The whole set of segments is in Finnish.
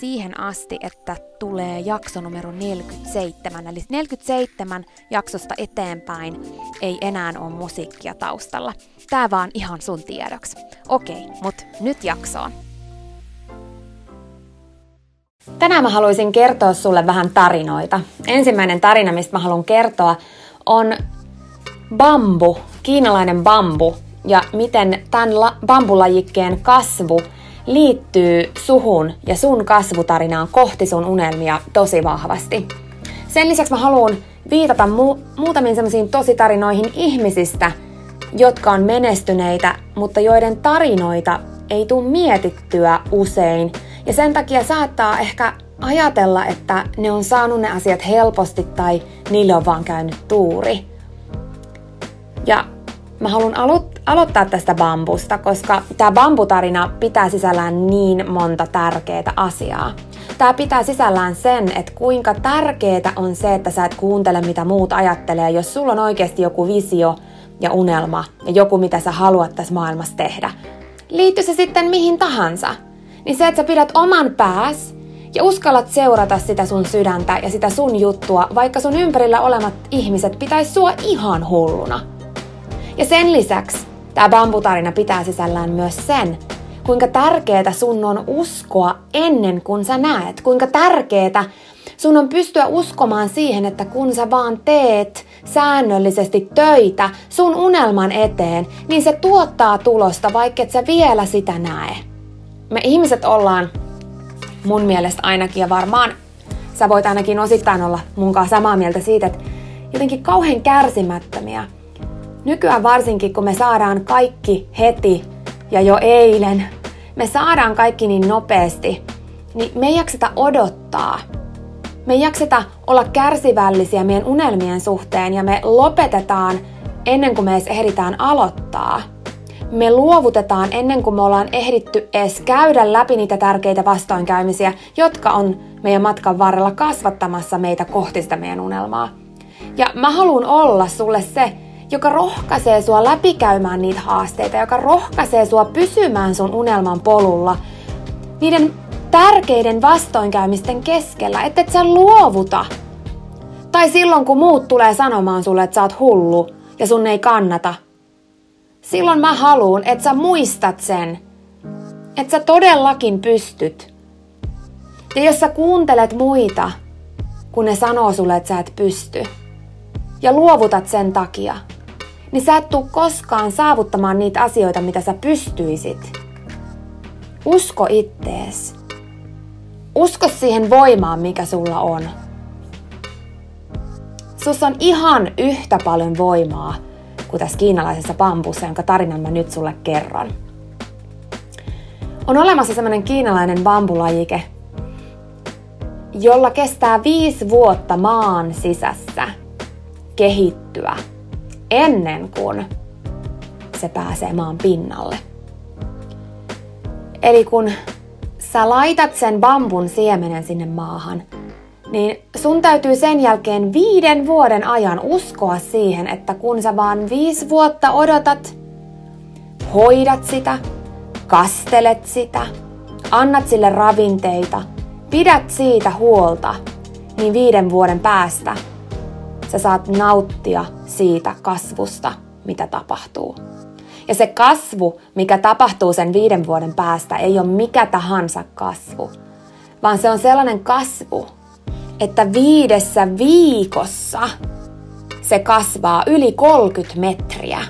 siihen asti, että tulee jakso numero 47. Eli 47 jaksosta eteenpäin ei enää ole musiikkia taustalla. Tää vaan ihan sun tiedoksi. Okei, mut nyt jaksoon. Tänään mä haluaisin kertoa sulle vähän tarinoita. Ensimmäinen tarina, mistä mä haluan kertoa, on bambu, kiinalainen bambu, ja miten tämän la- bambulajikkeen kasvu liittyy suhun ja sun kasvutarinaan kohti sun unelmia tosi vahvasti. Sen lisäksi mä haluan viitata mu- muutamiin semmoisiin tositarinoihin ihmisistä, jotka on menestyneitä, mutta joiden tarinoita ei tule mietittyä usein. Ja sen takia saattaa ehkä ajatella, että ne on saanut ne asiat helposti tai niille on vaan käynyt tuuri. Ja mä haluan alo- aloittaa tästä bambusta, koska tämä bambutarina pitää sisällään niin monta tärkeää asiaa. Tämä pitää sisällään sen, että kuinka tärkeää on se, että sä et kuuntele mitä muut ajattelee, jos sulla on oikeasti joku visio ja unelma ja joku mitä sä haluat tässä maailmassa tehdä. Liitty se sitten mihin tahansa. Niin se, että sä pidät oman pääs ja uskallat seurata sitä sun sydäntä ja sitä sun juttua, vaikka sun ympärillä olemat ihmiset pitäis sua ihan hulluna – ja sen lisäksi tämä bambutarina pitää sisällään myös sen, kuinka tärkeää sun on uskoa ennen kuin sä näet. Kuinka tärkeää sun on pystyä uskomaan siihen, että kun sä vaan teet säännöllisesti töitä sun unelman eteen, niin se tuottaa tulosta, vaikka et sä vielä sitä näe. Me ihmiset ollaan mun mielestä ainakin ja varmaan sä voit ainakin osittain olla munkaan samaa mieltä siitä, että jotenkin kauhean kärsimättömiä – Nykyään varsinkin, kun me saadaan kaikki heti ja jo eilen, me saadaan kaikki niin nopeasti, niin me ei jakseta odottaa. Me ei jakseta olla kärsivällisiä meidän unelmien suhteen ja me lopetetaan ennen kuin me edes ehditään aloittaa. me luovutetaan ennen kuin me ollaan ehditty edes käydä läpi niitä tärkeitä vastoinkäymisiä, jotka on meidän matkan varrella kasvattamassa meitä kohti sitä meidän unelmaa. Ja mä haluan olla sulle se, joka rohkaisee sua läpikäymään niitä haasteita, joka rohkaisee sua pysymään sun unelman polulla niiden tärkeiden vastoinkäymisten keskellä, että et sä luovuta. Tai silloin, kun muut tulee sanomaan sulle, että sä oot hullu ja sun ei kannata. Silloin mä haluun, että sä muistat sen, että sä todellakin pystyt. Ja jos sä kuuntelet muita, kun ne sanoo sulle, että sä et pysty, ja luovutat sen takia, niin sä et tuu koskaan saavuttamaan niitä asioita, mitä sä pystyisit. Usko ittees. Usko siihen voimaan, mikä sulla on. Sus on ihan yhtä paljon voimaa kuin tässä kiinalaisessa bambussa, jonka tarinan mä nyt sulle kerron. On olemassa semmoinen kiinalainen bambulajike, jolla kestää viisi vuotta maan sisässä kehittyä ennen kuin se pääsee maan pinnalle. Eli kun sä laitat sen bambun siemenen sinne maahan, niin sun täytyy sen jälkeen viiden vuoden ajan uskoa siihen, että kun sä vaan viisi vuotta odotat, hoidat sitä, kastelet sitä, annat sille ravinteita, pidät siitä huolta, niin viiden vuoden päästä sä saat nauttia siitä kasvusta, mitä tapahtuu. Ja se kasvu, mikä tapahtuu sen viiden vuoden päästä, ei ole mikä tahansa kasvu, vaan se on sellainen kasvu, että viidessä viikossa se kasvaa yli 30 metriä.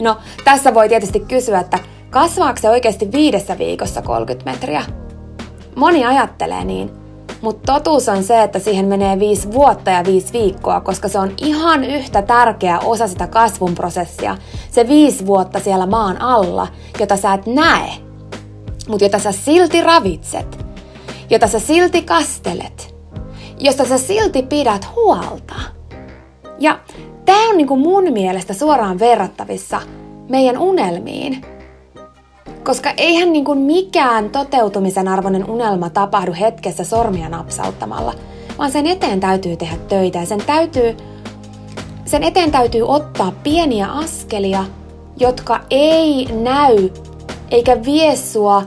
No, tässä voi tietysti kysyä, että kasvaako se oikeasti viidessä viikossa 30 metriä? Moni ajattelee niin, mutta totuus on se, että siihen menee viisi vuotta ja viisi viikkoa, koska se on ihan yhtä tärkeä osa sitä kasvun prosessia. Se viisi vuotta siellä maan alla, jota sä et näe, mutta jota sä silti ravitset, jota sä silti kastelet, josta sä silti pidät huolta. Ja tämä on niinku mun mielestä suoraan verrattavissa meidän unelmiin. Koska eihän niin kuin mikään toteutumisen arvoinen unelma tapahdu hetkessä sormia napsauttamalla, vaan sen eteen täytyy tehdä töitä. Ja sen, täytyy, sen eteen täytyy ottaa pieniä askelia, jotka ei näy eikä vie sua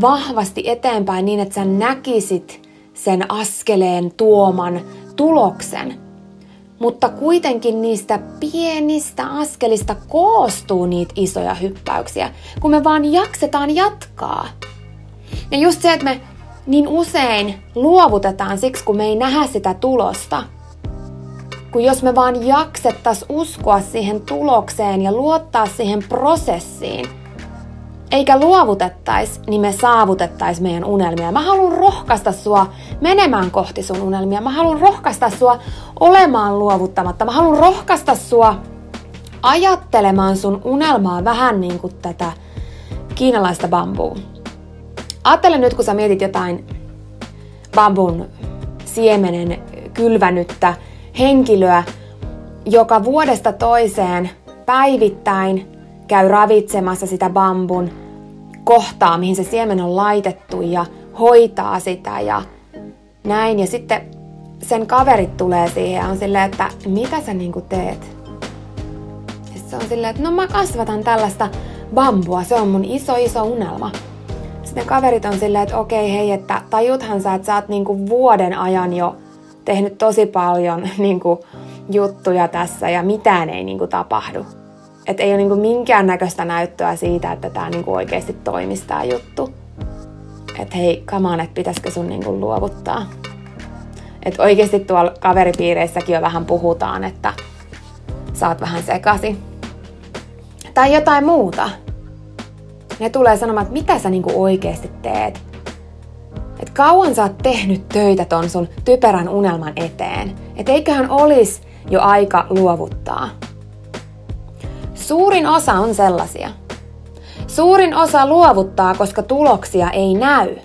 vahvasti eteenpäin niin, että sä näkisit sen askeleen tuoman tuloksen – mutta kuitenkin niistä pienistä askelista koostuu niitä isoja hyppäyksiä, kun me vaan jaksetaan jatkaa. Ja just se, että me niin usein luovutetaan siksi, kun me ei nähdä sitä tulosta. Kun jos me vaan jaksettas uskoa siihen tulokseen ja luottaa siihen prosessiin – eikä luovutettaisi, niin me saavutettaisiin meidän unelmia. Mä haluan rohkaista sua menemään kohti sun unelmia. Mä haluan rohkaista sua olemaan luovuttamatta. Mä haluan rohkaista sua ajattelemaan sun unelmaa vähän niin kuin tätä kiinalaista bambua. Ajattele nyt, kun sä mietit jotain bambun siemenen kylvänyttä henkilöä, joka vuodesta toiseen päivittäin käy ravitsemassa sitä bambun kohtaa, mihin se siemen on laitettu ja hoitaa sitä ja näin. Ja sitten sen kaverit tulee siihen ja on silleen, että mitä sä niinku teet? Ja se on silleen, että no mä kasvatan tällaista bambua, se on mun iso iso unelma. Sitten kaverit on silleen, että okei hei, että tajuthan sä, että sä oot niinku vuoden ajan jo tehnyt tosi paljon niinku juttuja tässä ja mitään ei niinku tapahdu. Että ei ole niinku minkäännäköistä näyttöä siitä, että tämä niinku oikeasti toimisi tämä juttu. Että hei, kamaan, että pitäisikö sun niinku luovuttaa. Että oikeasti tuolla kaveripiireissäkin jo vähän puhutaan, että oot vähän sekasi. Tai jotain muuta. Ne tulee sanomaan, että mitä sä niinku oikeasti teet. Et kauan sä oot tehnyt töitä ton sun typerän unelman eteen. Et eiköhän olis jo aika luovuttaa. Suurin osa on sellaisia. Suurin osa luovuttaa, koska tuloksia ei näy.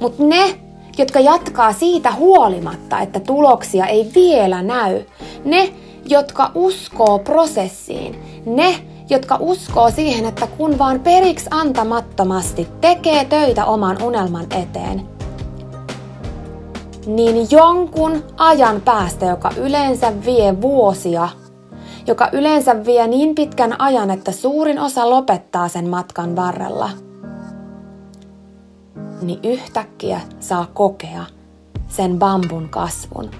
Mutta ne, jotka jatkaa siitä huolimatta, että tuloksia ei vielä näy, ne, jotka uskoo prosessiin, ne, jotka uskoo siihen, että kun vaan periksi antamattomasti tekee töitä oman unelman eteen, niin jonkun ajan päästä, joka yleensä vie vuosia, joka yleensä vie niin pitkän ajan, että suurin osa lopettaa sen matkan varrella, niin yhtäkkiä saa kokea sen bambun kasvun,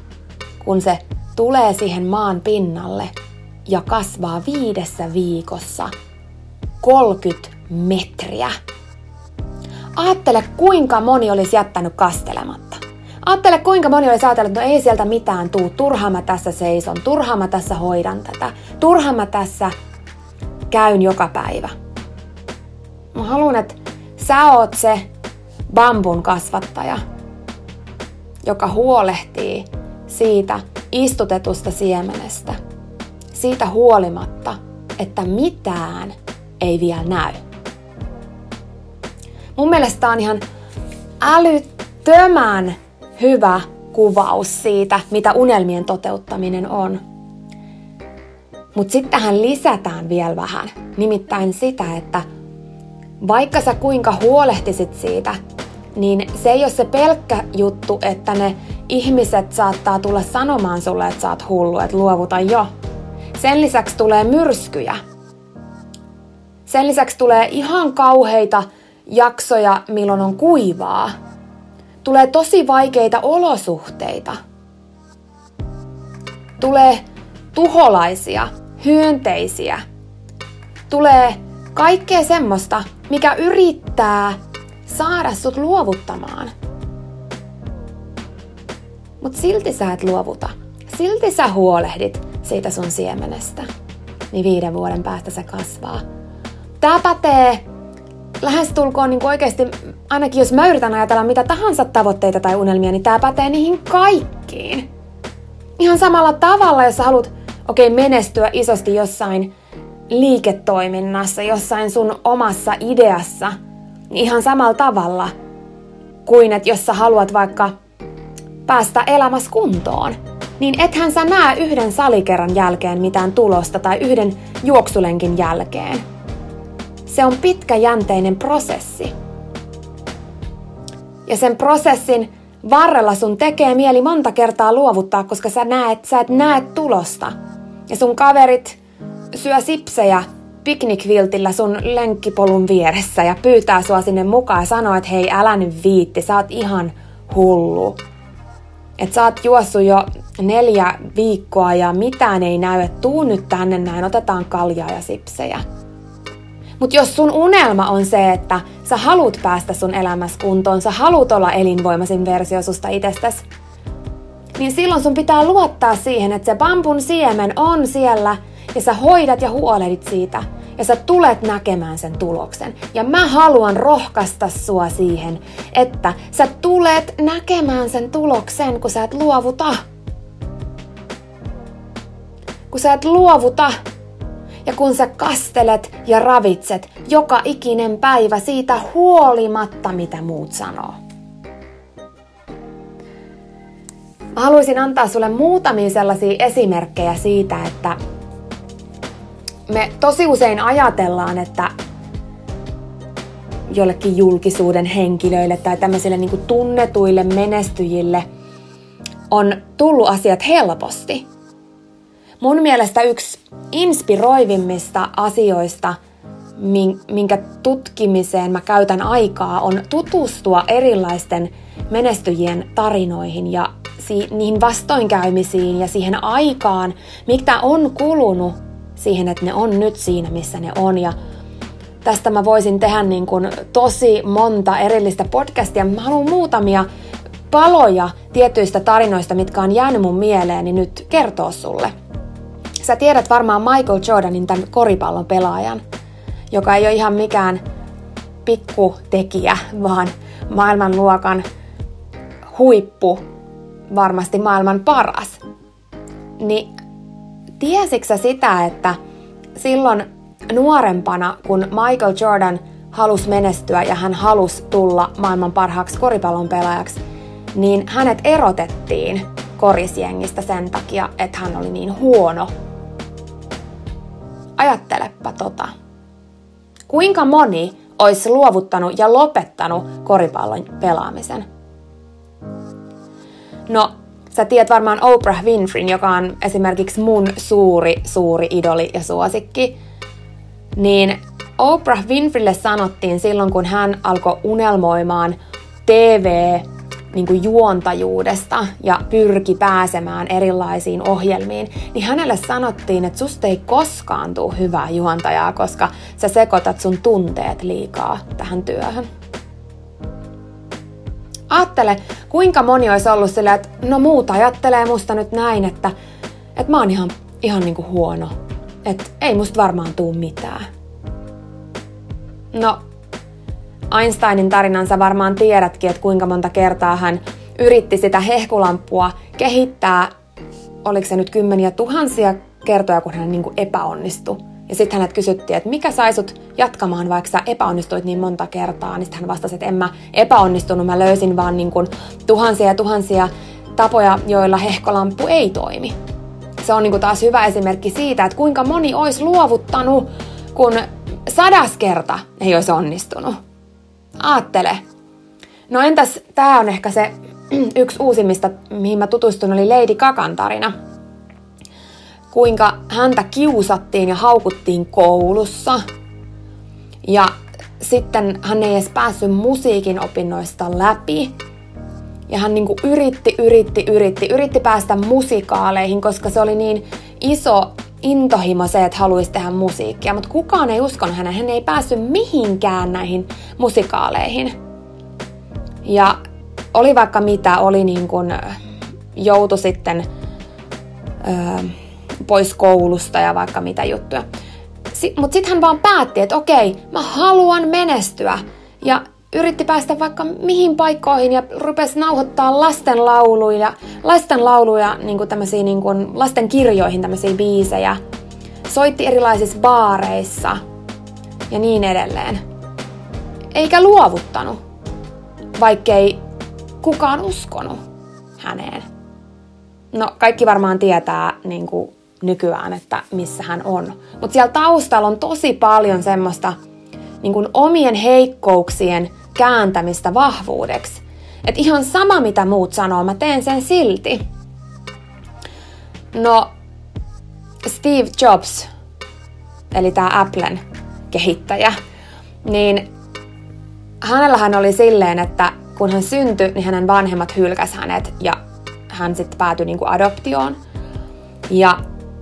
kun se tulee siihen maan pinnalle ja kasvaa viidessä viikossa 30 metriä. Ajattele, kuinka moni olisi jättänyt kastelematta. Ajattele, kuinka moni olisi ajatellut, että no ei sieltä mitään tuu, turhaan mä tässä seison, turhaan mä tässä hoidan tätä, turhaan mä tässä käyn joka päivä. Mä haluan, että sä oot se bambun kasvattaja, joka huolehtii siitä istutetusta siemenestä, siitä huolimatta, että mitään ei vielä näy. Mun mielestä on ihan älyttömän hyvä kuvaus siitä, mitä unelmien toteuttaminen on. Mutta sitten tähän lisätään vielä vähän, nimittäin sitä, että vaikka sä kuinka huolehtisit siitä, niin se ei ole se pelkkä juttu, että ne ihmiset saattaa tulla sanomaan sulle, että sä oot hullu, että luovuta jo. Sen lisäksi tulee myrskyjä. Sen lisäksi tulee ihan kauheita jaksoja, milloin on kuivaa. Tulee tosi vaikeita olosuhteita. Tulee tuholaisia, hyönteisiä. Tulee kaikkea semmoista, mikä yrittää saada sut luovuttamaan. Mutta silti sä et luovuta. Silti sä huolehdit siitä sun siemenestä. Niin viiden vuoden päästä se kasvaa. Tää pätee lähestulkoon niin oikeasti, ainakin jos mä yritän ajatella mitä tahansa tavoitteita tai unelmia, niin tää pätee niihin kaikkiin. Ihan samalla tavalla, jos sä haluat okei, okay, menestyä isosti jossain liiketoiminnassa, jossain sun omassa ideassa, niin ihan samalla tavalla kuin että jos sä haluat vaikka päästä elämässä kuntoon, niin ethän sä näe yhden salikerran jälkeen mitään tulosta tai yhden juoksulenkin jälkeen. Se on pitkäjänteinen prosessi. Ja sen prosessin varrella sun tekee mieli monta kertaa luovuttaa, koska sä, näet, sä et näe tulosta. Ja sun kaverit syö sipsejä piknikviltillä sun lenkkipolun vieressä ja pyytää sua sinne mukaan ja sanoo, että hei älä nyt viitti, sä oot ihan hullu. Että sä oot juossut jo neljä viikkoa ja mitään ei näy, että tuu nyt tänne näin, otetaan kaljaa ja sipsejä. Mutta jos sun unelma on se, että sä haluat päästä sun elämässä kuntoon, sä haluat olla elinvoimaisin versio susta itsestäsi, niin silloin sun pitää luottaa siihen, että se bambun siemen on siellä ja sä hoidat ja huolehdit siitä ja sä tulet näkemään sen tuloksen. Ja mä haluan rohkaista sua siihen, että sä tulet näkemään sen tuloksen, kun sä et luovuta. Kun sä et luovuta, ja kun sä kastelet ja ravitset joka ikinen päivä siitä huolimatta, mitä muut sanoo. Mä haluaisin antaa sulle muutamia sellaisia esimerkkejä siitä, että me tosi usein ajatellaan, että jollekin julkisuuden henkilöille tai tämmöisille niin tunnetuille menestyjille on tullut asiat helposti. Mun mielestä yksi inspiroivimmista asioista, minkä tutkimiseen mä käytän aikaa, on tutustua erilaisten menestyjien tarinoihin ja niihin vastoinkäymisiin ja siihen aikaan, mitä on kulunut siihen, että ne on nyt siinä, missä ne on. Ja tästä mä voisin tehdä niin kuin tosi monta erillistä podcastia. Mä haluan muutamia paloja tietyistä tarinoista, mitkä on jäänyt mun mieleeni nyt kertoa sulle. Sä tiedät varmaan Michael Jordanin, tämän koripallon pelaajan, joka ei ole ihan mikään pikkutekijä, vaan maailmanluokan huippu, varmasti maailman paras. Niin tiesitkö sitä, että silloin nuorempana, kun Michael Jordan halusi menestyä ja hän halusi tulla maailman parhaaksi koripallon pelaajaksi, niin hänet erotettiin korisjengistä sen takia, että hän oli niin huono Ajattele, mietipä tota. Kuinka moni olisi luovuttanut ja lopettanut koripallon pelaamisen? No, sä tiedät varmaan Oprah Winfreyn, joka on esimerkiksi mun suuri, suuri idoli ja suosikki. Niin Oprah Winfreylle sanottiin silloin, kun hän alkoi unelmoimaan TV niin kuin juontajuudesta ja pyrki pääsemään erilaisiin ohjelmiin, niin hänelle sanottiin, että susta ei koskaan tule hyvää juontajaa, koska sä sekoitat sun tunteet liikaa tähän työhön. Aattele, kuinka moni olisi ollut silleen, että no muut ajattelee musta nyt näin, että, että mä oon ihan, ihan niin kuin huono. Että ei musta varmaan tuu mitään. No, Einsteinin tarinansa varmaan tiedätkin, että kuinka monta kertaa hän yritti sitä hehkulampua kehittää, oliko se nyt kymmeniä tuhansia kertoja, kun hän niin kuin epäonnistui. Ja sitten hänet kysyttiin, että mikä sai sut jatkamaan, vaikka sä epäonnistuit niin monta kertaa. Niin sitten hän vastasi, että en mä epäonnistunut, mä löysin vaan niin kuin tuhansia ja tuhansia tapoja, joilla hehkolamppu ei toimi. Se on niin kuin taas hyvä esimerkki siitä, että kuinka moni olisi luovuttanut, kun sadas kerta ei olisi onnistunut. Aattele. No entäs, tämä on ehkä se yksi uusimmista, mihin mä tutustun, oli Lady Kakan tarina. Kuinka häntä kiusattiin ja haukuttiin koulussa. Ja sitten hän ei edes päässyt musiikin opinnoista läpi. Ja hän niinku yritti, yritti, yritti, yritti päästä musikaaleihin, koska se oli niin iso intohimo se, että haluaisi tehdä musiikkia, mutta kukaan ei uskonut hänen. Hän ei päässyt mihinkään näihin musikaaleihin. Ja oli vaikka mitä, oli niin kuin, joutu sitten ö, pois koulusta ja vaikka mitä juttuja. Si- mutta sitten hän vaan päätti, että okei, mä haluan menestyä. Ja yritti päästä vaikka mihin paikkoihin ja rupesi nauhoittaa lasten lauluja, lasten lauluja niin kuin niin kuin lasten kirjoihin tämmöisiä biisejä. Soitti erilaisissa baareissa ja niin edelleen. Eikä luovuttanut, vaikkei kukaan uskonut häneen. No kaikki varmaan tietää niin kuin nykyään, että missä hän on. Mutta siellä taustalla on tosi paljon semmoista niin kuin omien heikkouksien kääntämistä vahvuudeksi. Että ihan sama mitä muut sanoo, mä teen sen silti. No, Steve Jobs, eli tämä Applen kehittäjä, niin hänellähän oli silleen, että kun hän syntyi, niin hänen vanhemmat hylkäs hänet ja hän sitten päätyi niin kuin adoptioon. Ja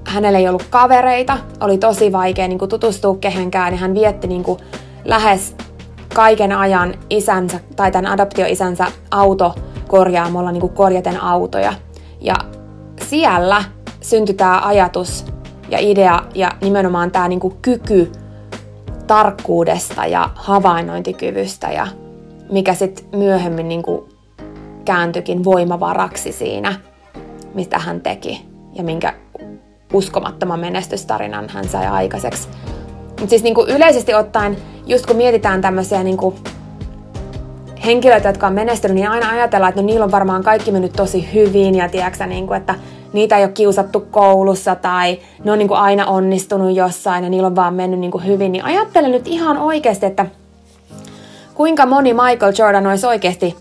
hänellä ei ollut kavereita, oli tosi vaikea niin kuin tutustua kehenkään, niin hän vietti niin kuin lähes kaiken ajan isänsä tai tämän adoptioisänsä auto korjaamolla niin kuin korjaten autoja. Ja siellä syntyi tämä ajatus ja idea ja nimenomaan tämä niin kuin kyky tarkkuudesta ja havainnointikyvystä ja mikä sitten myöhemmin niin kuin kääntyikin voimavaraksi siinä, mitä hän teki ja minkä uskomattoman menestystarinan hän sai aikaiseksi. Mutta siis niin kuin yleisesti ottaen just kun mietitään tämmöisiä niin kuin henkilöitä, jotka on menestynyt, niin aina ajatellaan, että no niillä on varmaan kaikki mennyt tosi hyvin ja tiedätkö, niin kuin, että niitä ei ole kiusattu koulussa tai ne on niin kuin aina onnistunut jossain ja niillä on vaan mennyt niin kuin hyvin. Niin ajattelen nyt ihan oikeasti, että kuinka moni Michael Jordan olisi oikeasti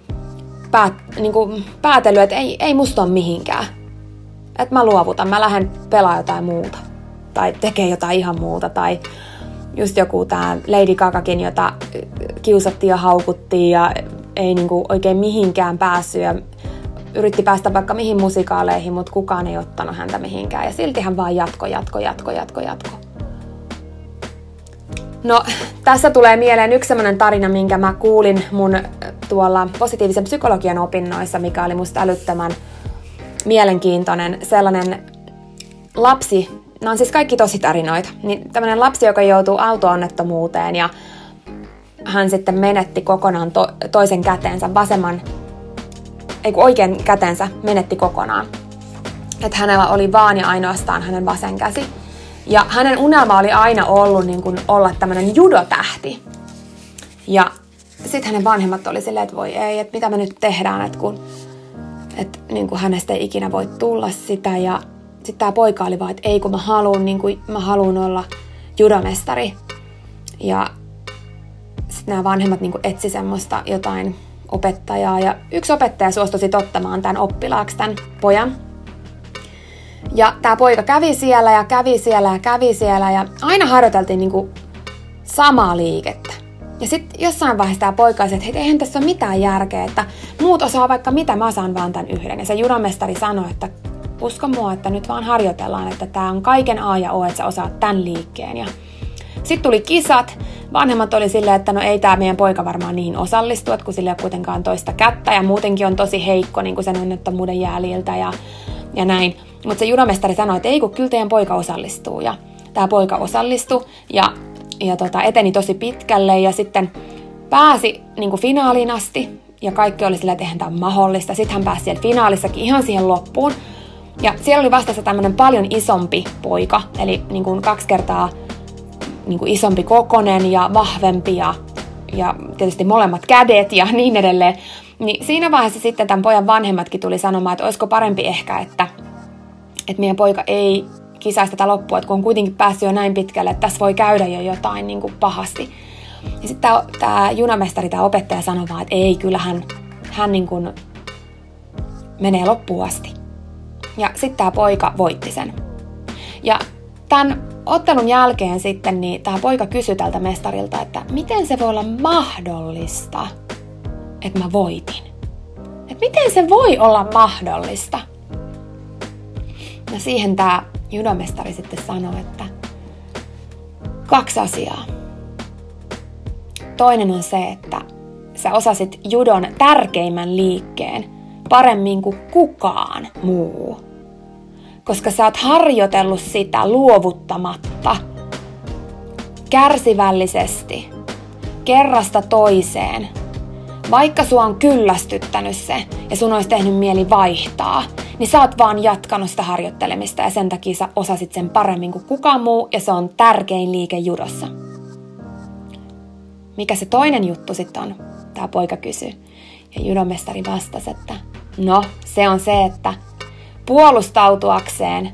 päät, niin kuin päätellyt, että ei, ei musta ole mihinkään. Että mä luovutan, mä lähden pelaa jotain muuta. Tai tekee jotain ihan muuta. Tai just joku tämä Lady Gagakin, jota kiusattiin ja haukuttiin ja ei niinku oikein mihinkään päässyt ja yritti päästä vaikka mihin musikaaleihin, mutta kukaan ei ottanut häntä mihinkään. Ja silti hän vaan jatko, jatko, jatko, jatko, jatko. No, tässä tulee mieleen yksi sellainen tarina, minkä mä kuulin mun tuolla positiivisen psykologian opinnoissa, mikä oli musta älyttömän mielenkiintoinen. Sellainen lapsi, nämä on siis kaikki tarinoita. Niin tämmöinen lapsi, joka joutuu auto-onnettomuuteen ja hän sitten menetti kokonaan to- toisen käteensä, vasemman, ei kun oikein kätensä menetti kokonaan. Että hänellä oli vaan ja ainoastaan hänen vasen käsi. Ja hänen unelma oli aina ollut niin kuin olla tämmöinen judotähti. Ja sitten hänen vanhemmat oli silleen, että voi ei, että mitä me nyt tehdään, että kun että niin kuin hänestä ei ikinä voi tulla sitä. Ja sitten tämä poika oli vaan, että ei kun mä haluan, niin kuin, mä haluan olla judomestari. Ja sitten nämä vanhemmat niin etsi semmoista jotain opettajaa ja yksi opettaja suostui ottamaan tämän oppilaaksi tämän pojan. Ja tämä poika kävi siellä ja kävi siellä ja kävi siellä ja aina harjoiteltiin niin kuin samaa liikettä. Ja sitten jossain vaiheessa tämä poika että hei, eihän tässä ole mitään järkeä, että muut osaa vaikka mitä, mä saan vaan tämän yhden. Ja se judamestari sanoi, että usko mua, että nyt vaan harjoitellaan, että tämä on kaiken A ja O, että sä osaat tämän liikkeen. Ja sitten tuli kisat. Vanhemmat oli silleen, että no ei tämä meidän poika varmaan niihin osallistu, että kun sillä ei ole kuitenkaan toista kättä ja muutenkin on tosi heikko niin kuin sen onnettomuuden jäljiltä ja, ja näin. Mutta se judamestari sanoi, että ei kun kyllä teidän poika osallistuu. Ja tämä poika osallistui ja, ja tota, eteni tosi pitkälle ja sitten pääsi niin kuin finaaliin asti. Ja kaikki oli sillä, että eihän tämä mahdollista. Sitten hän pääsi siellä finaalissakin ihan siihen loppuun. Ja siellä oli vastassa tämmöinen paljon isompi poika, eli niin kuin kaksi kertaa niin kuin isompi kokonen ja vahvempi ja, ja tietysti molemmat kädet ja niin edelleen. Niin siinä vaiheessa sitten tämän pojan vanhemmatkin tuli sanomaan, että olisiko parempi ehkä, että, että meidän poika ei kisaisi tätä loppua, että kun on kuitenkin päässyt jo näin pitkälle, että tässä voi käydä jo jotain niin kuin pahasti. Ja sitten tämä, junamestari, tämä opettaja sanoi vaan, että ei, kyllä hän, hän niin kuin menee loppuun asti. Ja sitten tämä poika voitti sen. Ja tämän ottelun jälkeen sitten niin tämä poika kysyi tältä mestarilta, että miten se voi olla mahdollista, että mä voitin. Että miten se voi olla mahdollista? Ja siihen tämä judomestari sitten sanoi, että kaksi asiaa. Toinen on se, että sä osasit judon tärkeimmän liikkeen paremmin kuin kukaan muu koska sä oot harjoitellut sitä luovuttamatta, kärsivällisesti, kerrasta toiseen. Vaikka sua on kyllästyttänyt se ja sun olisi tehnyt mieli vaihtaa, niin sä oot vaan jatkanut sitä harjoittelemista ja sen takia sä osasit sen paremmin kuin kukaan muu ja se on tärkein liike judossa. Mikä se toinen juttu sitten on? Tämä poika kysyi. Ja judomestari vastasi, että no, se on se, että Puolustautuakseen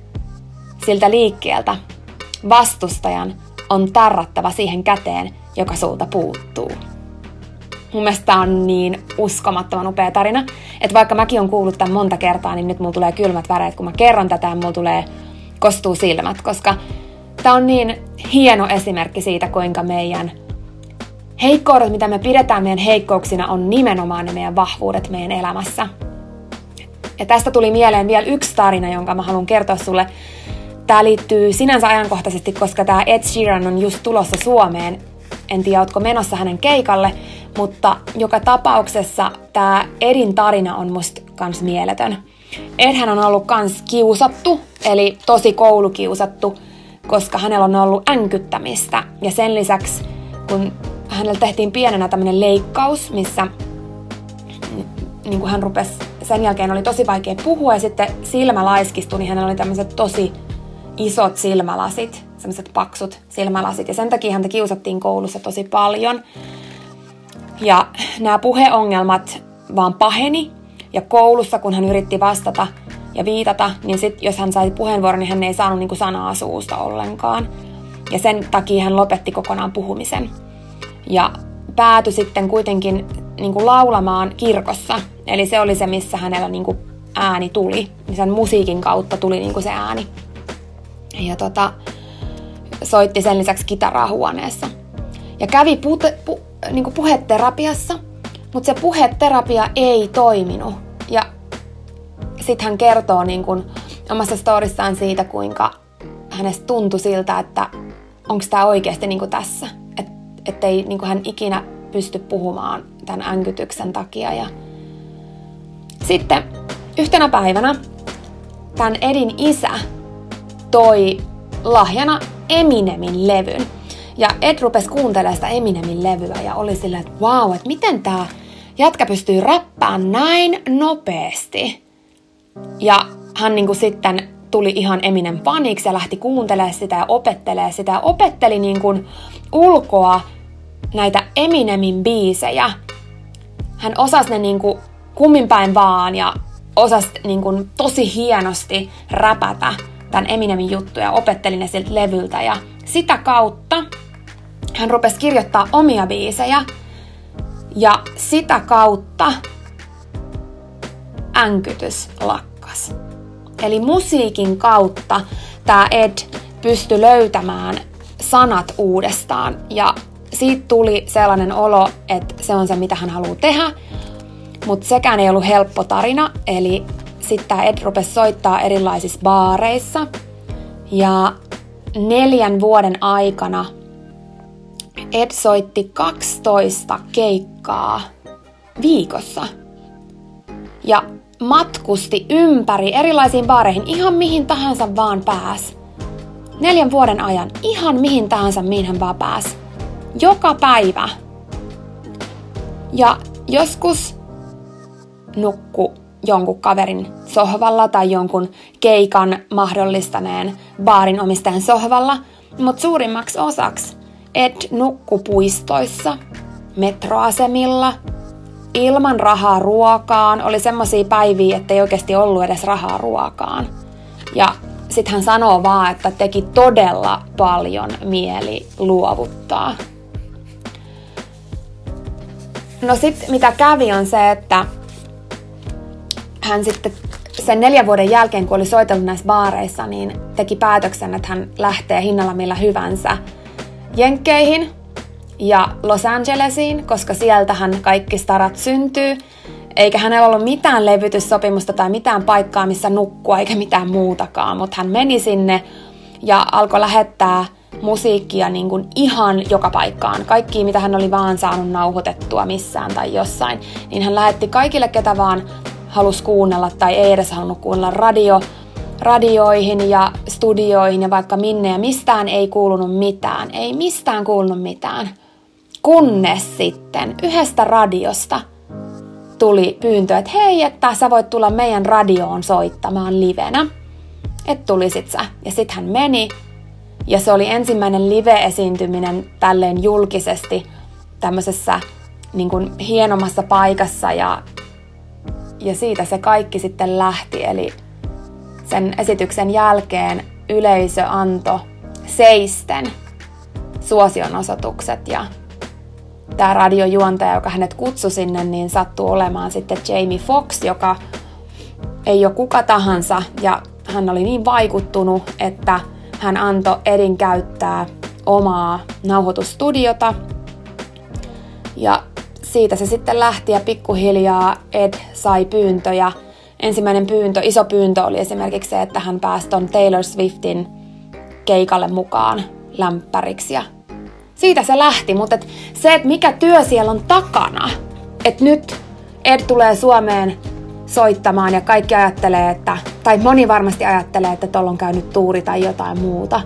siltä liikkeeltä vastustajan on tarrattava siihen käteen, joka sulta puuttuu. Mun mielestä on niin uskomattoman upea tarina, että vaikka mäkin on kuullut tämän monta kertaa, niin nyt mulla tulee kylmät väreet, kun mä kerron tätä ja mulla tulee kostuu silmät, koska tämä on niin hieno esimerkki siitä, kuinka meidän heikkoudet, mitä me pidetään meidän heikkouksina, on nimenomaan ne meidän vahvuudet meidän elämässä. Ja tästä tuli mieleen vielä yksi tarina, jonka mä haluan kertoa sulle. Tämä liittyy sinänsä ajankohtaisesti, koska tämä Ed Sheeran on just tulossa Suomeen. En tiedä, ootko menossa hänen keikalle, mutta joka tapauksessa tämä Edin tarina on musta kans mieletön. Edhän on ollut kans kiusattu, eli tosi koulukiusattu, koska hänellä on ollut änkyttämistä. Ja sen lisäksi, kun hänellä tehtiin pienenä tämmöinen leikkaus, missä niin kuin hän rupesi sen jälkeen oli tosi vaikea puhua ja sitten silmä laiskistui, niin hänellä oli tämmöiset tosi isot silmälasit, semmoiset paksut silmälasit. Ja sen takia häntä kiusattiin koulussa tosi paljon. Ja nämä puheongelmat vaan paheni. Ja koulussa, kun hän yritti vastata ja viitata, niin sitten jos hän sai puheenvuoron, niin hän ei saanut niinku sanaa suusta ollenkaan. Ja sen takia hän lopetti kokonaan puhumisen. Ja päätyi sitten kuitenkin niin kuin laulamaan kirkossa. Eli se oli se, missä hänellä niin kuin ääni tuli. Sen musiikin kautta tuli niin kuin se ääni. Ja tota, soitti sen lisäksi kitaraa huoneessa. Ja kävi pute, pu, niin kuin puheterapiassa, mutta se puheterapia ei toiminut. Ja sitten hän kertoo niin kuin omassa storissaan siitä, kuinka hänestä tuntui siltä, että onko tämä oikeasti niin kuin tässä. Että ei niin kuin hän ikinä pysty puhumaan tämän änkytyksen takia. Ja sitten yhtenä päivänä tämän Edin isä toi lahjana Eminemin levyn. Ja Ed rupesi kuuntelemaan sitä Eminemin levyä ja oli silleen, että wow, että miten tämä jätkä pystyy räppään näin nopeasti. Ja hän niinku sitten tuli ihan Eminem faniksi ja lähti kuuntelemaan sitä ja opettelemaan sitä ja opetteli niinku ulkoa näitä Eminemin biisejä. Hän osasi ne niinku kummin päin vaan ja osasi niinku tosi hienosti räpätä tämän Eminemin juttuja. Opetteli ne siltä levyltä ja sitä kautta hän rupesi kirjoittaa omia biisejä ja sitä kautta änkytys lakkas. Eli musiikin kautta tämä Ed pystyi löytämään sanat uudestaan ja siitä tuli sellainen olo, että se on se, mitä hän haluaa tehdä, mutta sekään ei ollut helppo tarina, eli sitten Ed rupesi soittaa erilaisissa baareissa ja neljän vuoden aikana Ed soitti 12 keikkaa viikossa. Ja matkusti ympäri erilaisiin baareihin ihan mihin tahansa vaan pääs. Neljän vuoden ajan ihan mihin tahansa mihin hän vaan pääs. Joka päivä. Ja joskus nukku jonkun kaverin sohvalla tai jonkun keikan mahdollistaneen baarin omistajan sohvalla, mutta suurimmaksi osaksi Ed nukkupuistoissa, metroasemilla, ilman rahaa ruokaan. Oli semmoisia päiviä, että ei oikeasti ollut edes rahaa ruokaan. Ja sitten hän sanoo vaan, että teki todella paljon mieli luovuttaa. No sitten mitä kävi on se, että hän sitten sen neljän vuoden jälkeen, kun oli soitellut näissä baareissa, niin teki päätöksen, että hän lähtee hinnalla millä hyvänsä Jenkkeihin ja Los Angelesiin, koska sieltähän kaikki starat syntyy. Eikä hänellä ollut mitään levytyssopimusta tai mitään paikkaa, missä nukkua, eikä mitään muutakaan. Mutta hän meni sinne ja alkoi lähettää musiikkia niin kuin ihan joka paikkaan. Kaikki, mitä hän oli vaan saanut nauhoitettua missään tai jossain, niin hän lähetti kaikille, ketä vaan halusi kuunnella tai ei edes halunnut kuunnella radio, radioihin ja studioihin ja vaikka minne ja mistään ei kuulunut mitään. Ei mistään kuulunut mitään. Kunnes sitten yhdestä radiosta tuli pyyntö, että hei, että sä voit tulla meidän radioon soittamaan livenä. Et tulisit sä. Ja sit hän meni. Ja se oli ensimmäinen live-esiintyminen tälleen julkisesti tämmöisessä niin kuin hienommassa paikassa ja, ja siitä se kaikki sitten lähti. Eli sen esityksen jälkeen yleisö antoi seisten suosionosoitukset. Ja tämä radiojuontaja, joka hänet kutsui sinne, niin sattuu olemaan sitten Jamie Fox, joka ei ole kuka tahansa. Ja hän oli niin vaikuttunut, että hän antoi Edin käyttää omaa nauhoitusstudiota. Ja siitä se sitten lähti ja pikkuhiljaa Ed sai pyyntöjä – ensimmäinen pyyntö, iso pyyntö oli esimerkiksi se, että hän pääsi ton Taylor Swiftin keikalle mukaan lämpäriksi ja siitä se lähti, mutta et se, että mikä työ siellä on takana, että nyt Ed tulee Suomeen soittamaan ja kaikki ajattelee, että, tai moni varmasti ajattelee, että tuolla on käynyt tuuri tai jotain muuta.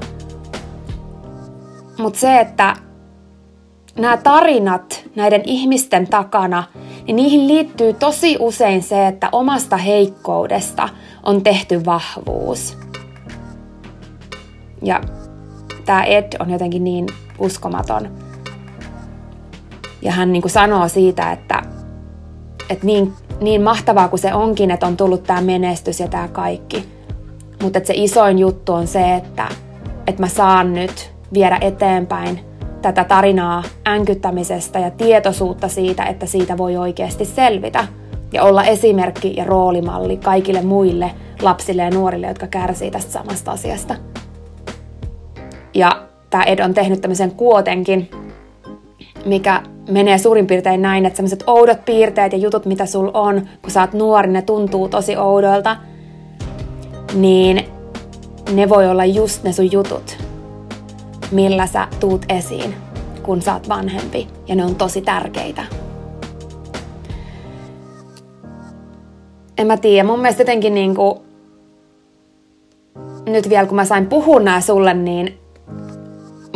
Mutta se, että nämä tarinat näiden ihmisten takana, niin niihin liittyy tosi usein se, että omasta heikkoudesta on tehty vahvuus. Ja tämä Ed on jotenkin niin uskomaton. Ja hän niin kuin sanoo siitä, että, että niin, niin mahtavaa kuin se onkin, että on tullut tämä menestys ja tämä kaikki. Mutta se isoin juttu on se, että, että mä saan nyt viedä eteenpäin tätä tarinaa änkyttämisestä ja tietoisuutta siitä, että siitä voi oikeasti selvitä ja olla esimerkki ja roolimalli kaikille muille lapsille ja nuorille, jotka kärsii tästä samasta asiasta. Ja tämä Ed on tehnyt tämmöisen kuotenkin, mikä menee suurin piirtein näin, että semmoiset oudot piirteet ja jutut, mitä sul on, kun sä oot nuori, ne tuntuu tosi oudolta, niin ne voi olla just ne sun jutut, millä sä tuut esiin, kun sä oot vanhempi. Ja ne on tosi tärkeitä. En mä tiedä, mun mielestä jotenkin niinku, nyt vielä kun mä sain puhua nää sulle, niin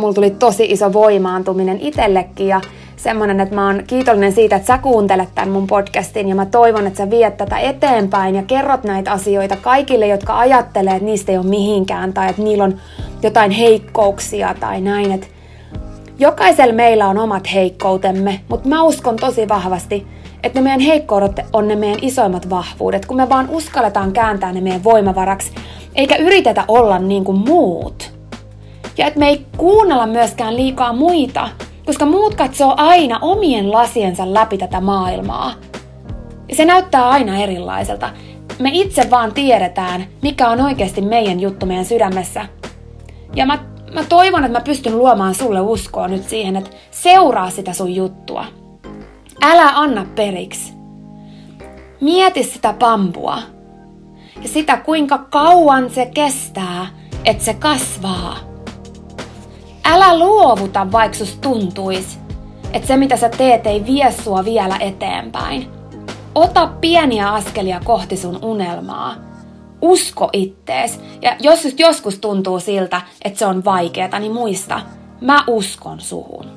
mulla tuli tosi iso voimaantuminen itsellekin ja semmonen, että mä oon kiitollinen siitä, että sä kuuntelet tämän mun podcastin ja mä toivon, että sä viet tätä eteenpäin ja kerrot näitä asioita kaikille, jotka ajattelee, että niistä ei ole mihinkään tai että niillä on jotain heikkouksia tai näin. Että jokaisella meillä on omat heikkoutemme, mutta mä uskon tosi vahvasti, että ne meidän heikkoudet on ne meidän isoimmat vahvuudet, kun me vaan uskalletaan kääntää ne meidän voimavaraksi, eikä yritetä olla niin kuin muut. Ja että me ei kuunnella myöskään liikaa muita, koska muut katsoo aina omien lasiensa läpi tätä maailmaa. Ja se näyttää aina erilaiselta. Me itse vaan tiedetään, mikä on oikeasti meidän juttu meidän sydämessä. Ja mä, mä toivon, että mä pystyn luomaan sulle uskoa nyt siihen, että seuraa sitä sun juttua. Älä anna periksi. Mieti sitä pampua ja sitä, kuinka kauan se kestää, että se kasvaa. Älä luovuta, vaikka sus tuntuis, että se mitä sä teet ei vie sua vielä eteenpäin. Ota pieniä askelia kohti sun unelmaa. Usko ittees. Ja jos just joskus tuntuu siltä, että se on vaikeeta, niin muista, mä uskon suhun.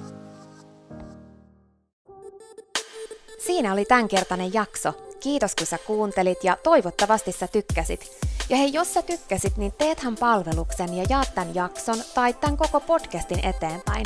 Siinä oli tämänkertainen jakso. Kiitos kun sä kuuntelit ja toivottavasti sä tykkäsit. Ja hei, jos sä tykkäsit, niin teethän palveluksen ja jaat tämän jakson tai tämän koko podcastin eteenpäin.